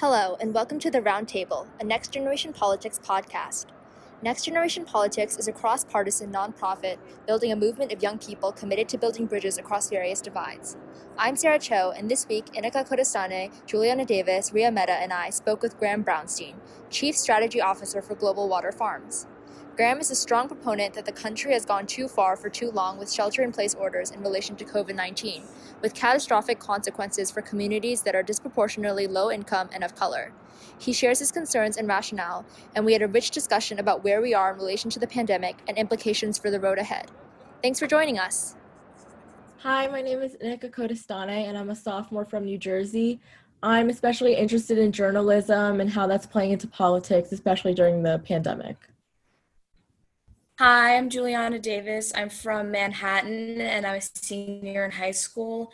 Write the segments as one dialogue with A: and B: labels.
A: Hello, and welcome to the Roundtable, a Next Generation Politics podcast. Next Generation Politics is a cross partisan nonprofit building a movement of young people committed to building bridges across various divides. I'm Sara Cho, and this week, Inica Kodestane, Julianna Davis, Riya Mehta, and I spoke with Graham Brownstein, Chief Strategy Officer for Global Water Farms. Graham is a strong proponent that the country has gone too far for too long with shelter in place orders in relation to COVID 19, with catastrophic consequences for communities that are disproportionately low income and of color. He shares his concerns and rationale, and we had a rich discussion about where we are in relation to the pandemic and implications for the road ahead. Thanks for joining us.
B: Hi, my name is Inica Kodestane, and I'm a sophomore from New Jersey. I'm especially interested in journalism and how that's playing into politics, especially during the pandemic.
C: Hi, I'm Julianna Davis. I'm from Manhattan and I'm a senior in high school.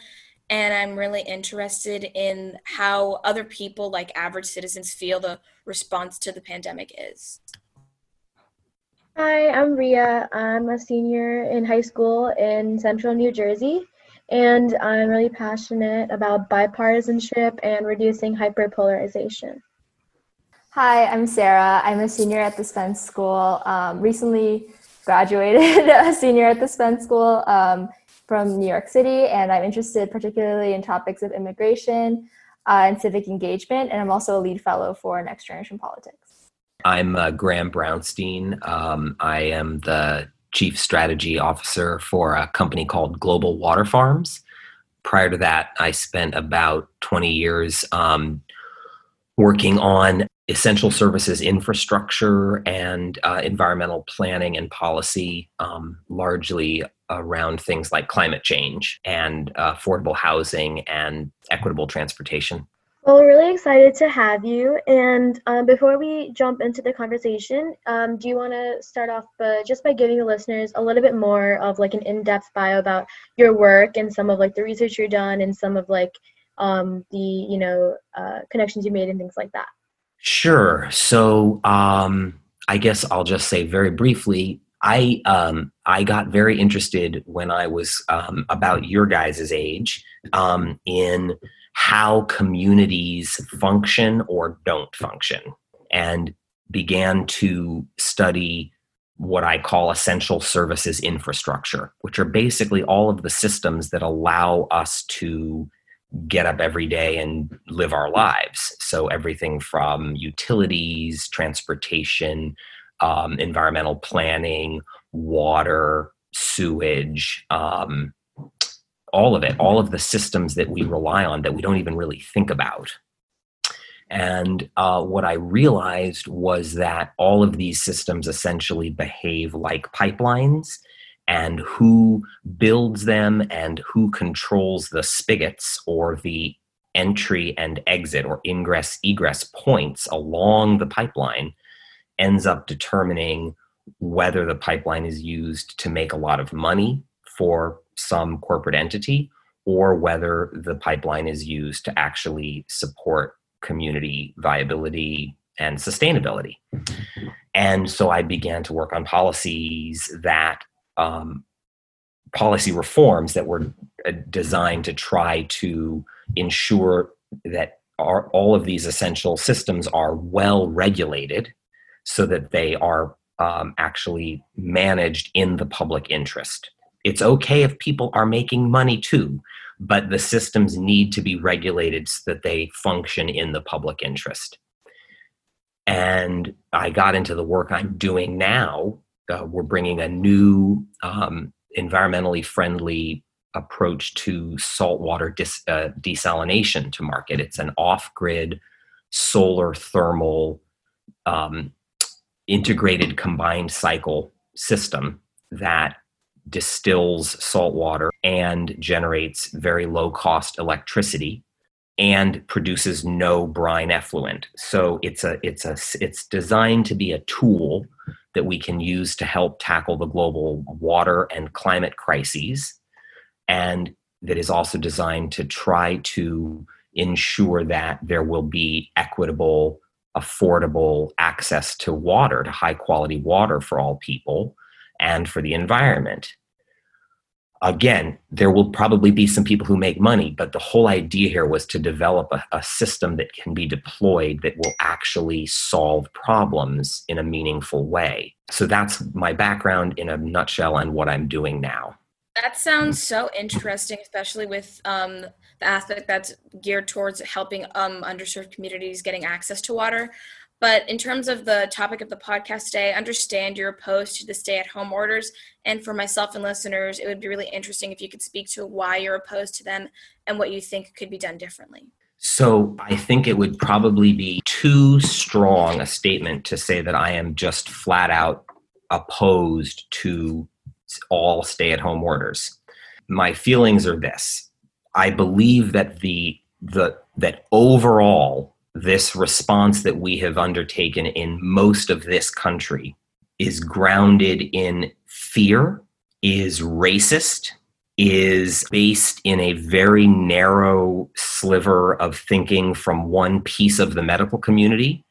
C: And I'm really interested in how other people, like average citizens, feel the response to the pandemic is.
D: Hi, I'm Riya. I'm a senior in high school in central New Jersey. And I'm really passionate about bipartisanship and reducing hyperpolarization.
E: Hi, I'm Sara. I'm a senior at the Spence School. Um, recently graduated a senior at the Spence School um, from New York City, and I'm interested particularly in topics of immigration uh, and civic engagement. And I'm also a lead fellow for Next Generation Politics.
F: I'm uh, Graham Brownstein. Um, I am the chief strategy officer for a company called Global Water Farms. Prior to that, I spent about 20 years um, working on essential services infrastructure and uh, environmental planning and policy, um, largely around things like climate change and uh, affordable housing and equitable transportation.
D: Well, we're really excited to have you. And um, before we jump into the conversation, um, do you want to start off just by giving the listeners a little bit more of like an in-depth bio about your work and some of like the research you've done and some of like um, the you know uh, connections you made and things like that?
F: Sure. So um, I guess I'll just say very briefly. I um, I got very interested when I was um, about your guys' age um, in how communities function or don't function, and began to study what I call essential services infrastructure, which are basically all of the systems that allow us to get up every day and live our lives. So everything from utilities, transportation, um, environmental planning, water, sewage, um, all of it, all of the systems that we rely on that we don't even really think about. And uh, what I realized was that all of these systems essentially behave like pipelines and who builds them and who controls the spigots or the entry and exit or ingress egress points along the pipeline ends up determining whether the pipeline is used to make a lot of money for some corporate entity or whether the pipeline is used to actually support community viability and sustainability. Mm-hmm. And so I began to work on policies that um, policy reforms that were uh, designed to try to ensure that our, all of these essential systems are well regulated so that they are um, actually managed in the public interest. It's okay if people are making money too, but the systems need to be regulated so that they function in the public interest. And I got into the work I'm doing now uh, we're bringing a new um, environmentally friendly approach to saltwater dis, uh, desalination to market. It's an off-grid solar thermal um, integrated combined cycle system that distills salt water and generates very low cost electricity and produces no brine effluent so it's a it's a it's designed to be a tool that we can use to help tackle the global water and climate crises, and that is also designed to try to ensure that there will be equitable, affordable access to water, to high quality water for all people and for the environment. Again, there will probably be some people who make money, but the whole idea here was to develop a, a, system that can be deployed that will actually solve problems in a meaningful way. So that's my background in a nutshell and what I'm doing now.
C: That sounds so interesting, especially with um, the aspect that's geared towards helping um, underserved communities getting access to water. But in terms of the topic of the podcast today, I understand you're opposed to the stay at home orders. And for myself and listeners, it would be really interesting if you could speak to why you're opposed to them and what you think could be done differently.
F: So I think it would probably be too strong a statement to say that I am just flat out opposed to all stay at home orders. My feelings are this. I believe that the the that overall this response that we have undertaken in most of this country is grounded in fear, is racist, is based in a very narrow sliver of thinking from one piece of the medical community.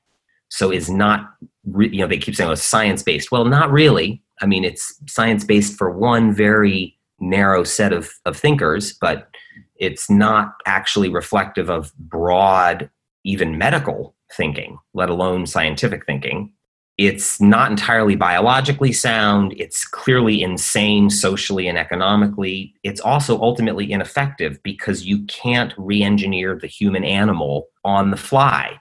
F: So is not, you know, they keep saying, oh, it's science based. Well, not really. I mean, it's science based for one very narrow set of, of thinkers, but it's not actually reflective of broad even medical thinking, let alone scientific thinking. It's not entirely biologically sound. It's clearly insane socially and economically. It's also ultimately ineffective because you can't re engineer the human animal on the fly.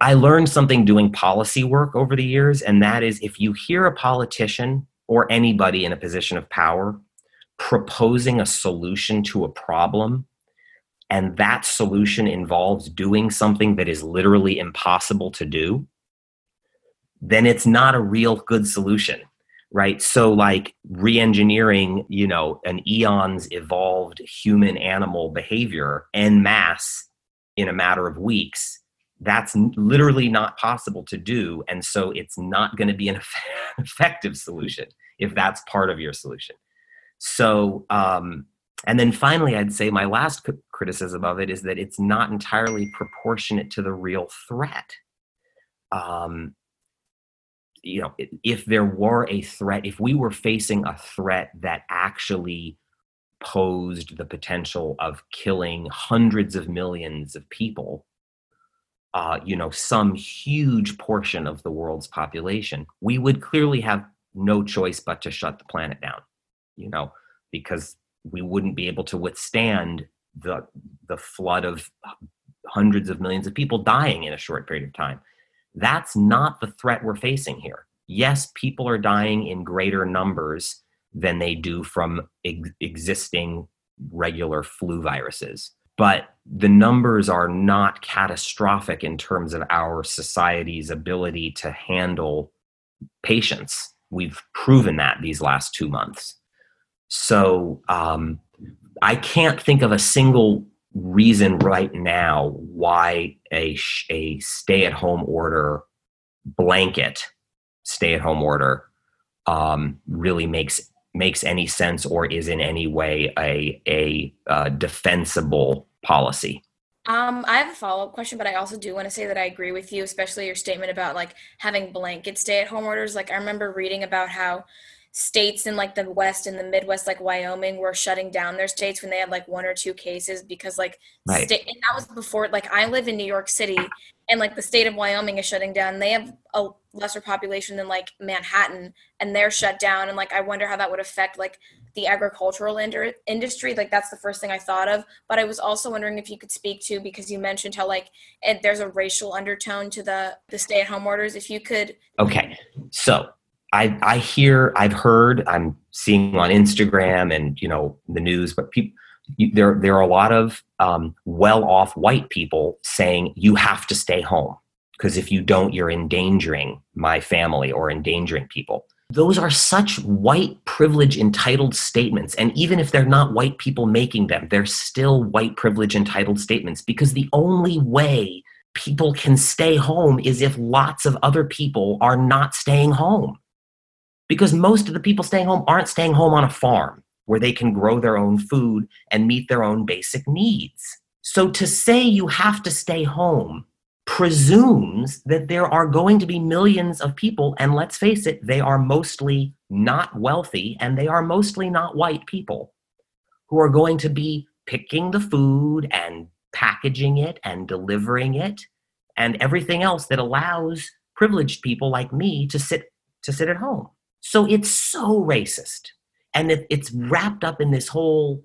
F: I learned something doing policy work over the years, and that is if you hear a politician or anybody in a position of power proposing a solution to a problem and that solution involves doing something that is literally impossible to do, then it's not a real good solution, right? So, like re engineering, you know, an eons evolved human animal behavior en masse in a matter of weeks, that's literally not possible to do. And so, it's not going to be an effective solution if that's part of your solution. So, um, and then finally, I'd say my last criticism of it is that it's not entirely proportionate to the real threat. Um, you know, if there were a threat, if we were facing a threat that actually posed the potential of killing hundreds of millions of people, uh, you know, some huge portion of the world's population, we would clearly have no choice but to shut the planet down, you know, because we wouldn't be able to withstand the the flood of hundreds of millions of people dying in a short period of time. That's not the threat we're facing here. Yes, people are dying in greater numbers than they do from ex- existing regular flu viruses. But the numbers are not catastrophic in terms of our society's ability to handle patients. We've proven that these last two months. So um, I can't think of a single reason right now why a, a stay at home order blanket stay at home order um, really makes makes any sense or is in any way a a uh, defensible policy.
C: Um, I have a follow up question, but I also do want to say that I agree with you, especially your statement about like having blanket stay at home orders. Like I remember reading about how states in like the west and the midwest like wyoming were shutting down their states when they had like one or two cases because like
F: right.
C: state and that was before like i live in new york city and like the state of wyoming is shutting down. They have a lesser population than like manhattan and they're shut down and like i wonder how that would affect like the agricultural ind- industry. Like that's the first thing i thought of. But i was also wondering if you could speak to because you mentioned how like it, there's a racial undertone to the the stay at home orders if you could
F: okay. So I, I hear, I've heard, I'm seeing on Instagram and you know the news, but people, there there are a lot of um, well-off white people saying you have to stay home because if you don't, you're endangering my family or endangering people. Those are such white privilege entitled statements, and even if they're not white people making them, they're still white privilege entitled statements because the only way people can stay home is if lots of other people are not staying home because most of the people staying home aren't staying home on a farm where they can grow their own food and meet their own basic needs. So to say you have to stay home presumes that there are going to be millions of people, and let's face it, they are mostly not wealthy and they are mostly not white people. who are going to be picking the food and packaging it and delivering it and everything else that allows privileged people like me to sit to sit at home. So it's so racist. And it, it's wrapped up in this whole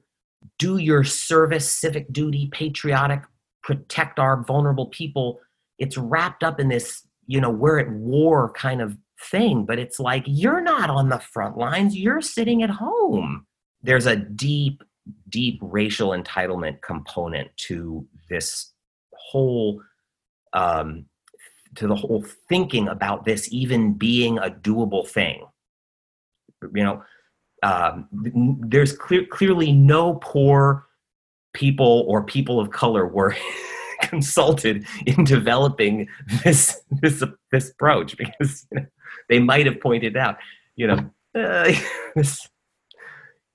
F: do your service, civic duty, patriotic, protect our vulnerable people. It's wrapped up in this, you know, we're at war kind of thing, but it's like you're not on the front lines, you're sitting at home. There's a deep, deep racial entitlement component to this whole um, to the whole thinking about this even being a doable thing. You know, um, there's clear, clearly no poor people or people of color were consulted in developing this this this approach because you know, they might have pointed out, you know, uh, this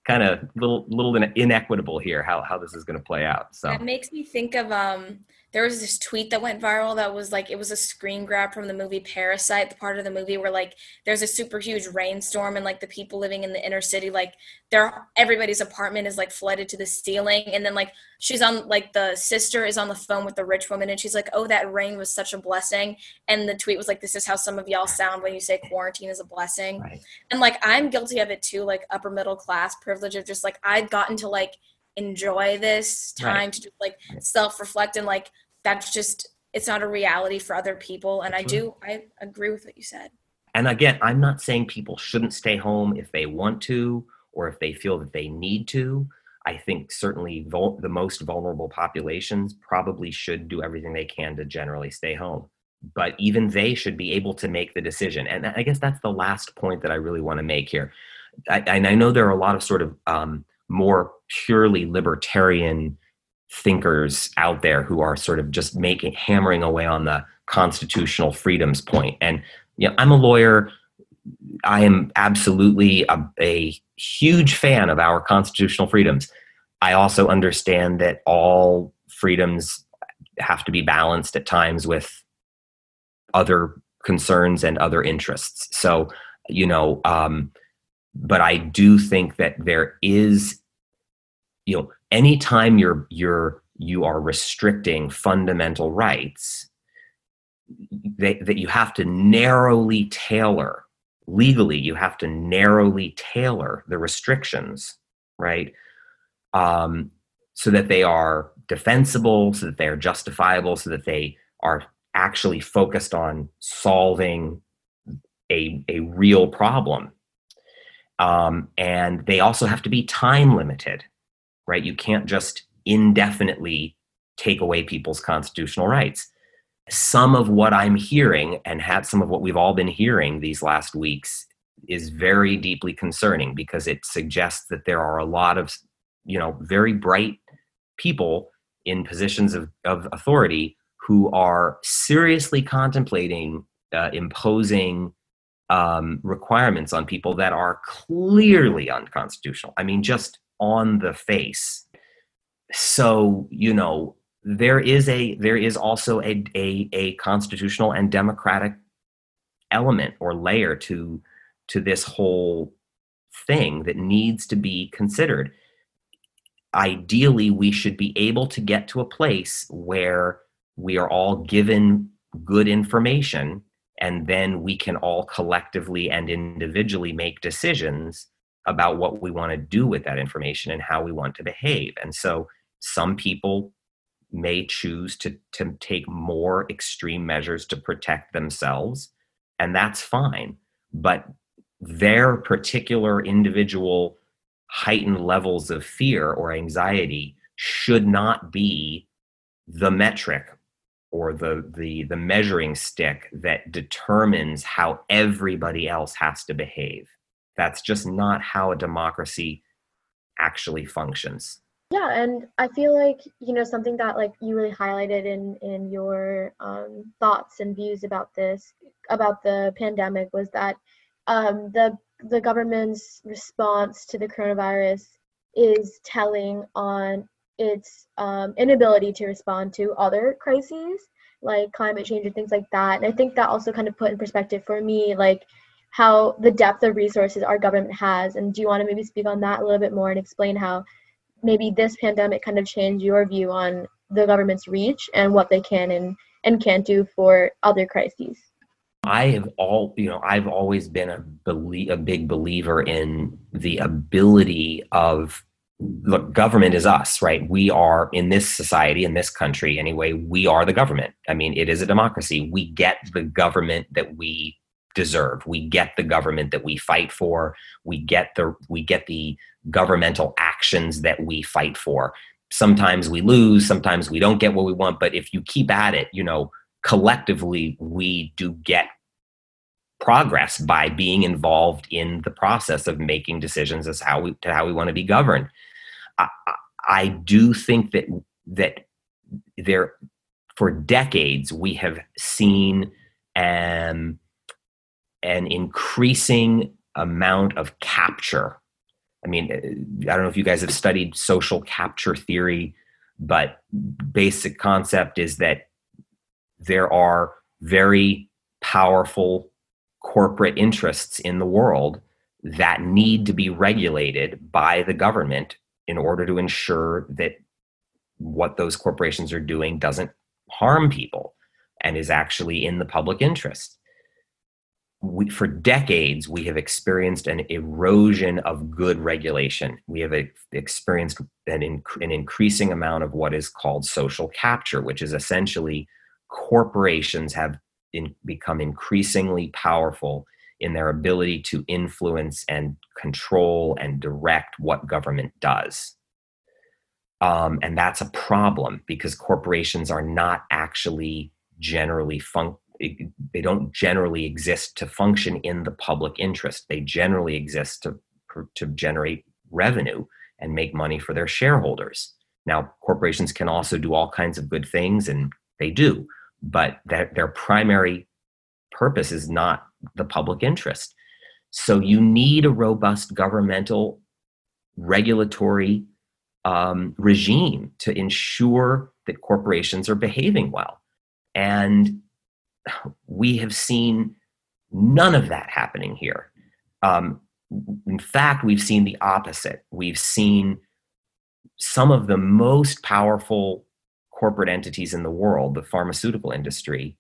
F: kind of little little inequitable here how how this is going to play out. So
C: that makes me think of um there was this tweet that went viral that was like it was a screen grab from the movie Parasite, the part of the movie where like there's a super huge rainstorm and like the people living in the inner city like their everybody's apartment is like flooded to the ceiling and then like she's on like the sister is on the phone with the rich woman and she's like, "Oh, that rain was such a blessing." And the tweet was like, "This is how some of y'all sound when you say quarantine is a blessing." Right. And like I'm guilty of it too, like upper middle class privilege of just like I've gotten to like enjoy this time right. to just like self reflect and like that's just it's not a reality for other people and i do i agree with what you said.
F: And again i'm not saying people shouldn't stay home if they want to or if they feel that they need to. I think certainly vul- the most vulnerable populations probably should do everything they can to generally stay home. But even they should be able to make the decision. And i guess that's the last point that i really want to make here. I, and i know there are a lot of sort of um, more purely libertarian thinkers out there who are sort of just making hammering away on the constitutional freedoms point. And you know i'm a lawyer. I am absolutely a, a huge fan of our constitutional freedoms. I also understand that all freedoms have to be balanced at times with other concerns and other interests. So you know um, but i do think that there is you know anytime you're you're you are restricting fundamental rights that you have to narrowly tailor legally you have to narrowly tailor the restrictions right? Um, so that they are defensible so that they are justifiable so that they are actually focused on solving a, a real problem. Um, and they also have to be time limited right? You can't just indefinitely take away people's constitutional rights. Some of what I'm hearing and have some of what we've all been hearing these last weeks is very deeply concerning because it suggests that there are a lot of, you know, very bright people in positions of, of authority who are seriously contemplating uh, imposing um, requirements on people that are clearly unconstitutional. I mean, just on the face. So, you know, there is a there is also a a, a constitutional and democratic element or layer to to this whole thing that needs to be considered. Ideally, we should be able to get to a place where we are all given good information and then we can all collectively and individually make decisions about what we want to do with that information and how we want to behave. And so some people may choose to, to take more extreme measures to protect themselves, and that's fine. But their particular individual heightened levels of fear or anxiety should not be the metric or the, the the measuring stick that determines how everybody else has to behave that's just not how a democracy actually functions.
D: Yeah and i feel like you know something that like you really highlighted in in your um, thoughts and views about this about the pandemic was that um, the the government's response to the coronavirus is telling on its um, inability to respond to other crises like climate change and things like that. And i think that also kind of put in perspective for me like how the depth of resources our government has. And do you want to maybe speak on that a little bit more and explain how maybe this pandemic kind of changed your view on the government's reach and what they can and, and can't do for other crises?
F: I have all, you know, I've always been a belie- a big believer in the ability of look, government is us, right? We are in this society, in this country anyway, we are the government. I mean, it is a democracy. We get the government that we deserve. We get the government that we fight for. We get the we get the governmental actions that we fight for. Sometimes we lose, sometimes we don't get what we want, but if you keep at it, you know, collectively we do get progress by being involved in the process of making decisions as how we to how we want to be governed. I, I do think that that there for decades we have seen um, an increasing amount of capture. I mean, I don't know if you guys have studied social capture theory, but basic concept is that there are very powerful corporate interests in the world that need to be regulated by the government in order to ensure that what those corporations are doing doesn't harm people and is actually in the public interest. We, for decades, we have experienced an erosion of good regulation. We have a, experienced an, inc- an increasing amount of what is called social capture, which is essentially corporations have in, become increasingly powerful in their ability to influence and control and direct what government does. Um, and that's a problem because corporations are not actually generally fun- they don't generally exist to function in the public interest. They generally exist to to generate revenue and make money for their shareholders. Now, corporations can also do all kinds of good things, and they do but that their primary purpose is not the public interest. So you need a robust governmental regulatory um, regime to ensure that corporations are behaving well. And we have seen none of that happening here. Um, in fact, we've seen the opposite. We've seen some of the most powerful corporate entities in the world, the pharmaceutical industry,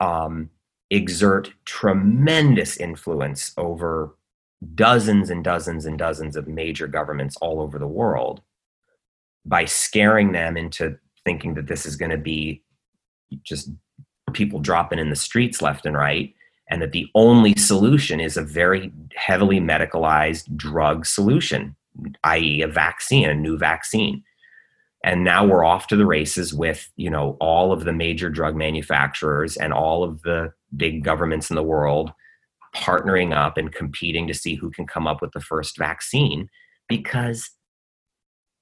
F: um, exert tremendous influence over dozens and dozens and dozens of major governments all over the world by scaring them into thinking that this is going to be just people dropping in the streets left and right and that the only solution is a very heavily medicalized drug solution i.e. a vaccine a new vaccine and now we're off to the races with you know all of the major drug manufacturers and all of the big governments in the world partnering up and competing to see who can come up with the first vaccine because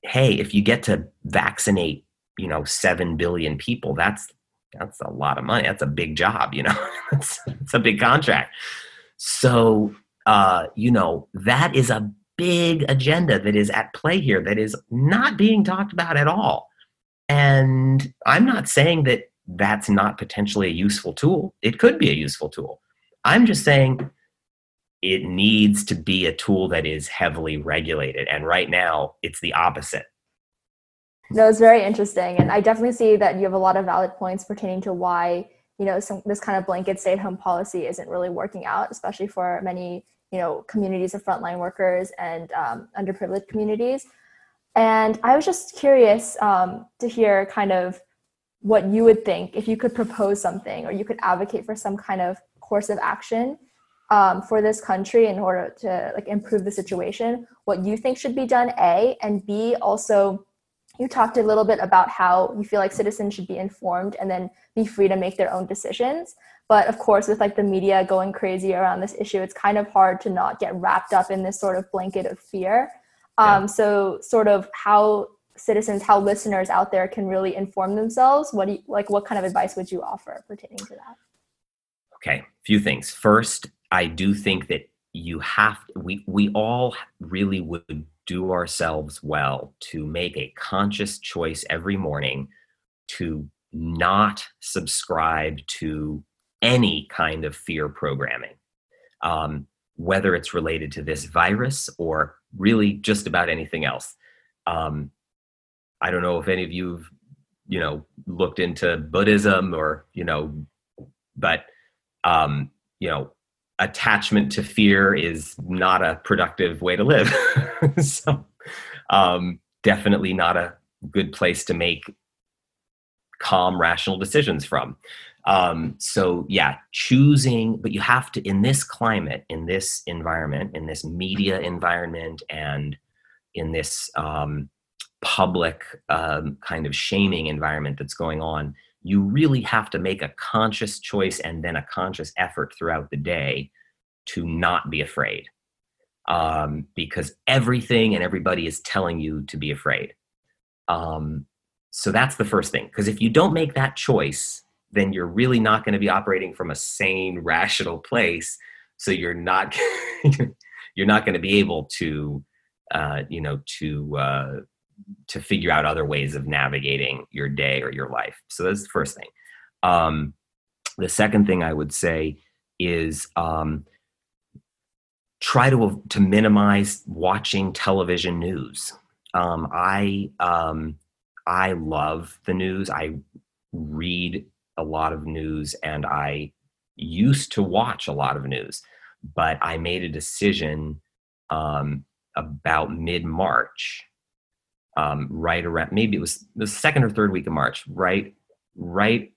F: hey if you get to vaccinate you know 7 billion people that's that's a lot of money that's a big job you know it's, it's a big contract so uh you know that is a big agenda that is at play here that is not being talked about at all. And I'm not saying that that's not potentially a useful tool. It could be a useful tool. I'm just saying it needs to be a tool that is heavily regulated. And right now, it's the opposite.
E: No, it's very interesting. And I definitely see that you have a lot of valid points pertaining to why, you know, some, this kind of blanket stay at home policy isn't really working out, especially for many you know communities of frontline workers and um, underprivileged communities and i was just curious um, to hear kind of what you would think if you could propose something or you could advocate for some kind of course of action um, for this country in order to like improve the situation what you think should be done a and b also you talked a little bit about how you feel like citizens should be informed and then be free to make their own decisions but of course, with like the media going crazy around this issue, it's kind of hard to not get wrapped up in this sort of blanket of fear. Um, So, sort of how citizens, how listeners out there can really inform themselves. What do you like? What kind of advice would you offer pertaining to that?
F: Okay, a few things. First, I do think that you have we we all really would do ourselves well to make a conscious choice every morning to not subscribe to any kind of fear programming, um, whether it's related to this virus or really just about anything else. Um, I don't know if any of you've, you know, looked into Buddhism or, you know, but, um, you know, attachment to fear is not a productive way to live. so, um, definitely not a good place to make calm, rational decisions from. Um, so yeah, choosing, but you have to in this climate, in this environment, in this media environment, and in this um, public um, kind of shaming environment that's going on, you really have to make a conscious choice and then a conscious effort throughout the day to not be afraid, um, because everything and everybody is telling you to be afraid. Um, so that's the first thing. Because if you don't make that choice, then you're really not going to be operating from a sane, rational place. So you're not you're not going to be able to, uh, you know, to uh, to figure out other ways of navigating your day or your life. So that's the first thing. Um, the second thing I would say is um, try to to minimize watching television news. Um, I um, I love the news. I read a lot of news and I used to watch a lot of news, but I made a decision um, about mid March, um, right around maybe it was the second or third week of March, right, right.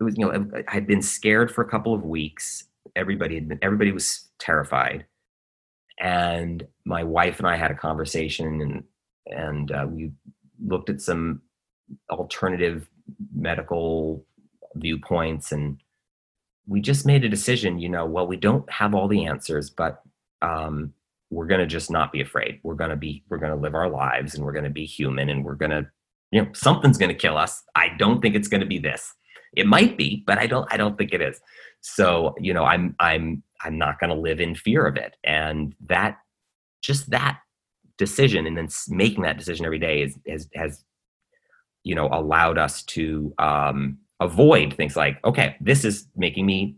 F: It was you know I had been scared for a couple of weeks. Everybody had been everybody was terrified, and my wife and I had a conversation and and uh, we looked at some alternative medical viewpoints and we just made a decision you know well we don't have all the answers but um, we're going to just not be afraid. We're going to be we're going to live our lives and we're going to be human and we're going to you know something's going to kill us. I don't think it's going to be this. It might be but i don't i don't think it is. So you know i'm i'm i'm not going to live in fear of it. And that just that decision and then making that decision every day is has has you know allowed us to um avoid things like okay this is making me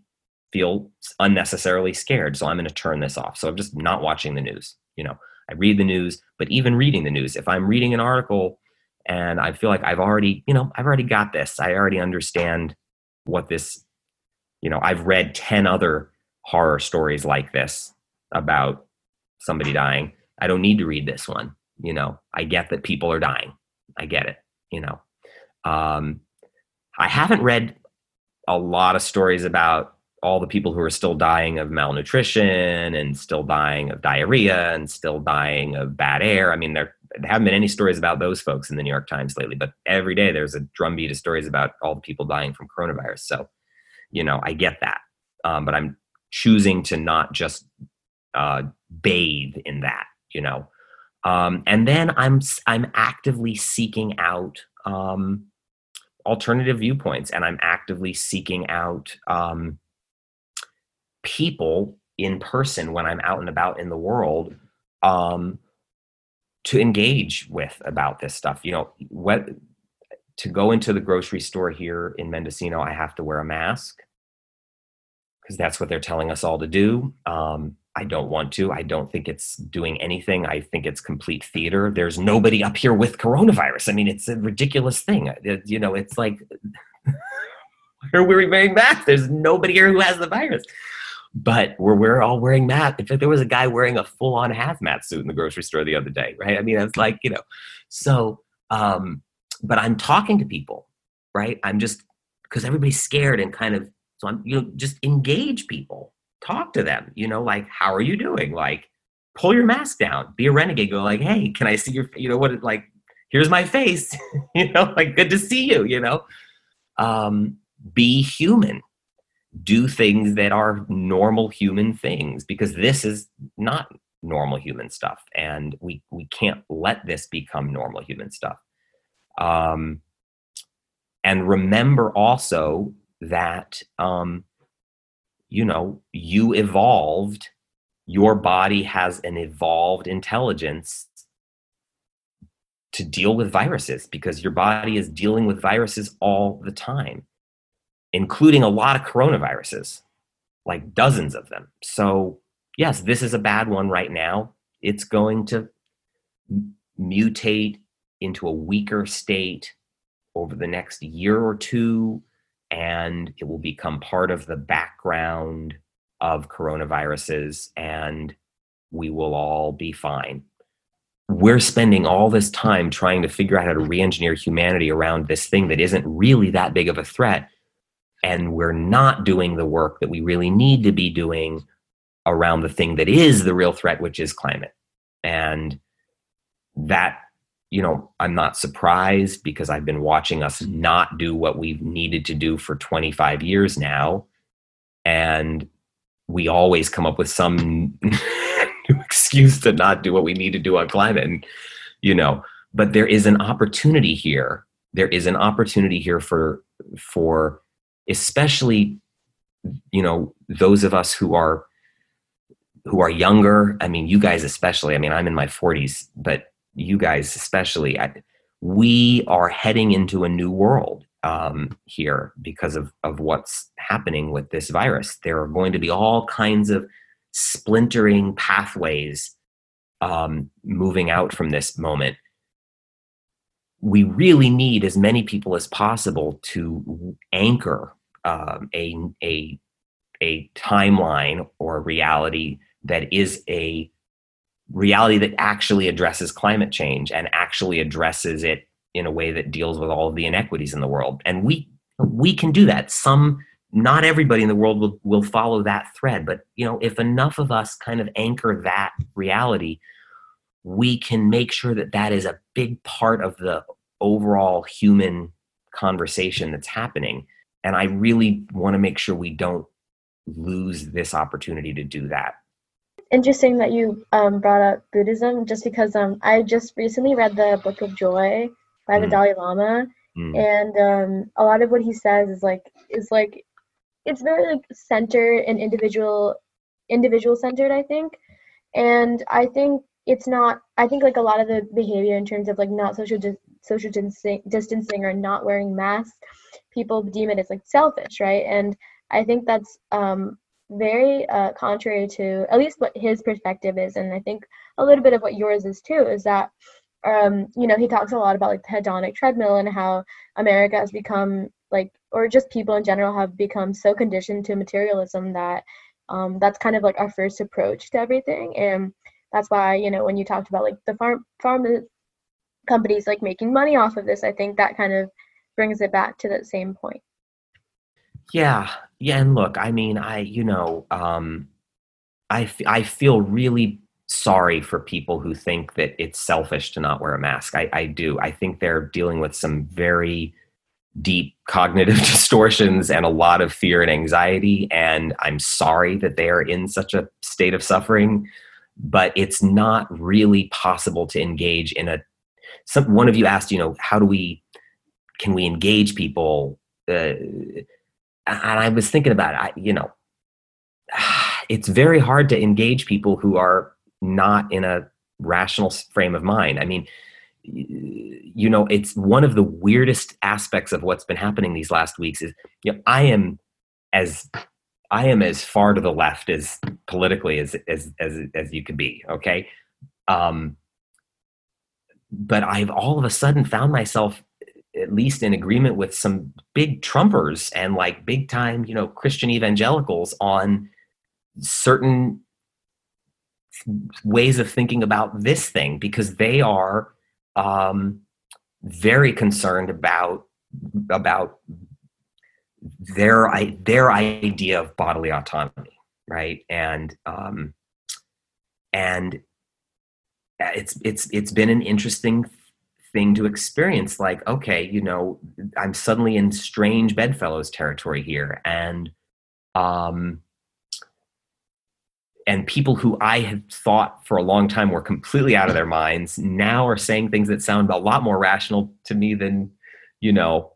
F: feel unnecessarily scared so i'm going to turn this off. So i'm just not watching the news you know? I read the news but even reading the news if i'm reading an article and i feel like i've already you know i've already got this i already understand what this you know i've read 10 other horror stories like this about somebody dying i don't need to read this one you know? I get that people are dying. I get it you know? Um, I haven't read a lot of stories about all the people who are still dying of malnutrition and still dying of diarrhea and still dying of bad air. I mean, there, haven't been any stories about those folks in the New York Times lately, but every day there's a drumbeat of stories about all the people dying from coronavirus. So, you know, I get that. Um, but I'm choosing to not just uh, bathe in that, you know. Um, and then I'm I'm actively seeking out um, alternative viewpoints and i'm actively seeking out um, people in person when i'm out and about in the world um, to engage with about this stuff you know what to go into the grocery store here in mendocino i have to wear a mask because that's what they're telling us all to do um, I don't want to. I don't think it's doing anything. I think it's complete theater. There's nobody up here with coronavirus. I mean, it's a ridiculous thing. It, you know, it's like, why are we wearing masks? There's nobody here who has the virus. But we're, we're all wearing masks. In fact, there was a guy wearing a full on hazmat suit in the grocery store the other day, right? I mean, it's like, you know, so, um, but I'm talking to people, right? I'm just, because everybody's scared and kind of, so I'm, you know, just engage people talk to them you know like how are you doing like pull your mask down be a renegade go like hey can i see your you know what like here's my face you know like good to see you you know um be human do things that are normal human things because this is not normal human stuff and we we can't let this become normal human stuff. Um and remember also that um you know, you evolved, your body has an evolved intelligence to deal with viruses because your body is dealing with viruses all the time, including a lot of coronaviruses, like dozens of them. So, yes, this is a bad one right now. It's going to mutate into a weaker state over the next year or two, and it will become part of the background of coronaviruses, and we will all be fine. We're spending all this time trying to figure out how to re engineer humanity around this thing that isn't really that big of a threat. And we're not doing the work that we really need to be doing around the thing that is the real threat, which is climate. And that you know, I'm not surprised because I've been watching us not do what we've needed to do for 25 years now. And we always come up with some excuse to not do what we need to do on climate. And, you know, but there is an opportunity here. There is an opportunity here for, for especially, you know, those of us who are, who are younger. I mean, you guys especially. I mean, I'm in my 40s, but you guys especially, I, we are heading into a new world um, here because of, of what's happening with this virus. There are going to be all kinds of splintering pathways um, moving out from this moment. We really need as many people as possible to anchor um, a, a, a timeline or reality that is a reality that actually addresses climate change and actually addresses it in a way that deals with all of the inequities in the world. And we we can do that. Some not everybody in the world will, will follow that thread, but you know, if enough of us kind of anchor that reality, we can make sure that that is a big part of the overall human conversation that's happening. And I really want to make sure we don't lose this opportunity to do that
D: interesting that you um, brought up Buddhism, just because um, I just recently read the Book of Joy by the mm. Dalai Lama, mm. and um, a lot of what he says is like is like it's very like centered and individual individual centered. I think, and I think it's not. I think like a lot of the behavior in terms of like not social di- social distancing, distancing or not wearing masks, people deem it as like selfish, right? And I think that's um, very uh, contrary to at least what his perspective is and i think a little bit of what yours is too is that um, you know he talks a lot about like the hedonic treadmill and how america has become like or just people in general have become so conditioned to materialism that um, that's kind of like our first approach to everything and that's why you know when you talked about like the farm farm companies like making money off of this i think that kind of brings it back to that same point
F: yeah, yeah, and look, I mean, I you know, um, I f- I feel really sorry for people who think that it's selfish to not wear a mask. I, I do. I think they're dealing with some very deep cognitive distortions and a lot of fear and anxiety. And I'm sorry that they are in such a state of suffering, but it's not really possible to engage in a. Some one of you asked, you know, how do we can we engage people? Uh, and I was thinking about it, I, you know, it's very hard to engage people who are not in a rational frame of mind. I mean, you know, it's one of the weirdest aspects of what's been happening these last weeks is, you know, I am as I am as far to the left as politically as as as as you could be. Okay, um, but I've all of a sudden found myself at least in agreement with some big Trumpers and like big time, you know, Christian evangelicals on certain ways of thinking about this thing because they are um, very concerned about about their their idea of bodily autonomy, right? And um, and it's it's it's been an interesting thing to experience like okay you know i'm suddenly in strange bedfellows territory here and um and people who i had thought for a long time were completely out of their minds now are saying things that sound a lot more rational to me than you know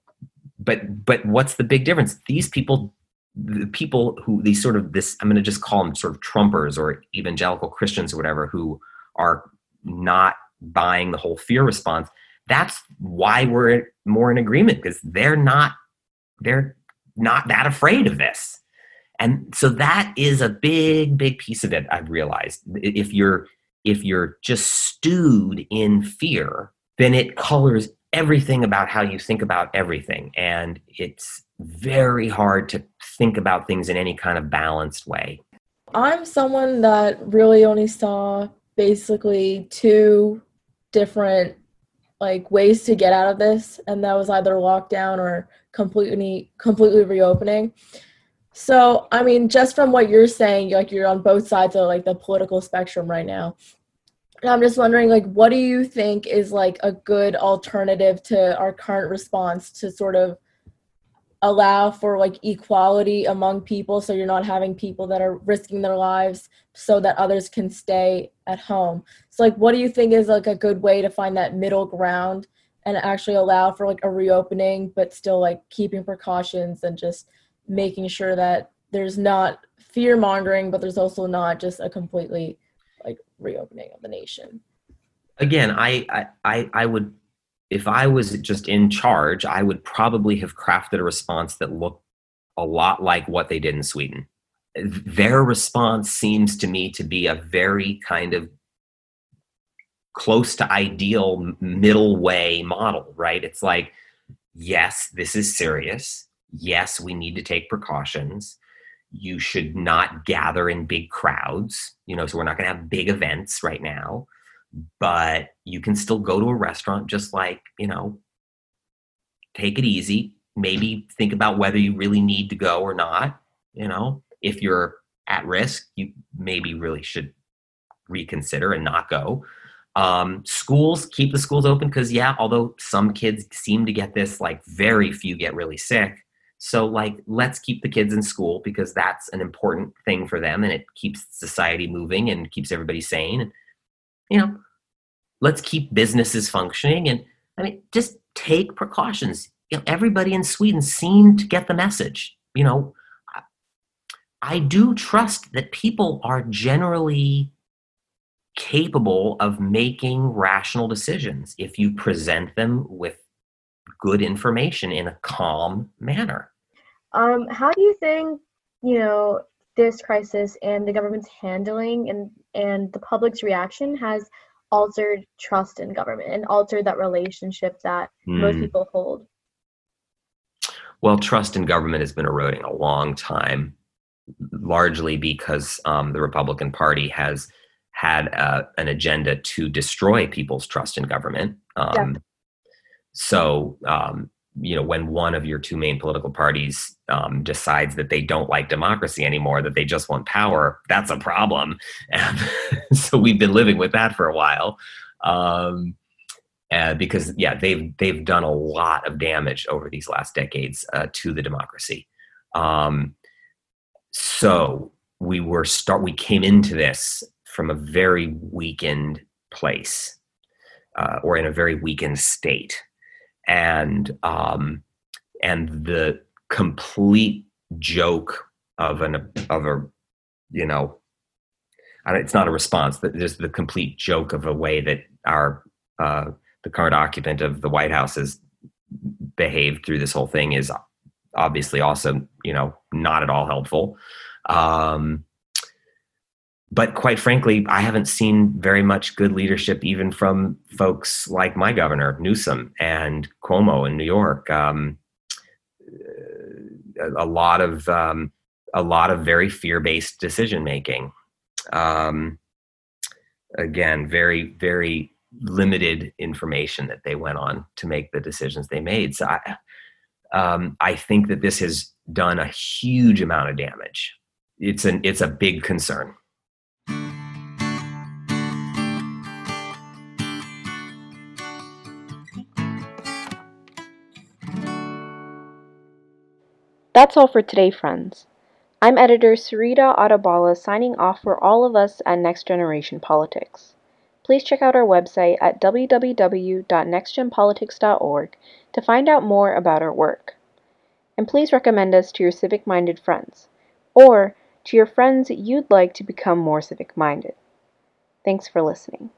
F: but but what's the big difference? These people the people who these sort of this i'm going to just call them sort of trumpers or evangelical christians or whatever who are not buying the whole fear response that's why we're more in agreement because they're not they're not that afraid of this and so that is a big big piece of it i've realized if you're if you're just stewed in fear, then it colors everything about how you think about everything. And it's very hard to think about things in any kind of balanced way.
B: I'm someone that really only saw basically two different like ways to get out of this and that was either lockdown or completely completely reopening. So i mean just from what you're saying like you're on both sides of like the political spectrum right now. And i'm just wondering like what do you think is like a good alternative to our current response to sort of allow for like equality among people so you're not having people that are risking their lives so that others can stay at home. So like what do you think is like a good way to find that middle ground and actually allow for like a reopening but still like keeping precautions and just making sure that there's not fear mongering but there's also not just a completely like reopening of the nation?
F: Again i i i would if I was just in charge, I would probably have crafted a response that looked a lot like what they did in Sweden. Their response seems to me to be a very kind of close to ideal middle way model, right? It's like, yes, this is serious. Yes, we need to take precautions. You should not gather in big crowds, you know, so we're not going to have big events right now but you can still go to a restaurant just like, you know, take it easy. Maybe think about whether you really need to go or not. You know, if you're at risk, you maybe really should reconsider and not go. Um, schools, keep the schools open because, yeah, although some kids seem to get this, like very few get really sick. So, like, let's keep the kids in school because that's an important thing for them and it keeps society moving and keeps everybody sane you know, let's keep businesses functioning. And I mean, just take precautions. You know, everybody in Sweden seemed to get the message. You know, I do trust that people are generally capable of making rational decisions if you present them with good information in a calm manner.
D: Um, how do you think, you know, this crisis and the government's handling and, and the public's reaction has altered trust in government and altered that relationship that mm. most hmm. people hold?
F: Well, trust in government has been eroding a long time, largely because um, the Republican Party has had uh, an agenda to destroy people's trust in government. Um, yeah. So, um, you know when one of your two main political parties um, decides that they don't like democracy anymore that they just want power that's a problem. And so we've been living with that for a while. Um, uh, because yeah they've they've done a lot of damage over these last decades uh, to the democracy. Um, so we were start we came into this from a very weakened place uh, or in a very weakened state and um, and the complete joke of an of a you know it's not a response but just the complete joke of a way that our uh, the current occupant of the White House has behaved through this whole thing is obviously also you know not at all helpful. Um, but quite frankly, I haven't seen very much good leadership, even from folks like my governor Newsom and Cuomo in New York. Um, a, a, lot of um, a lot of very fear-based decision making. Um, again, very very limited information that they went on to make the decisions they made. So I, um, I think that this has done a huge amount of damage. It's an it's a big concern.
G: That's all for today, friends. I'm editor Sarita Adabala signing off for all of us at Next Generation Politics. Please check out our website at www.nextgenpolitics.org to find out more about our work. And please recommend us to your civic minded friends, or to your friends you'd like to become more civic minded. Thanks for listening.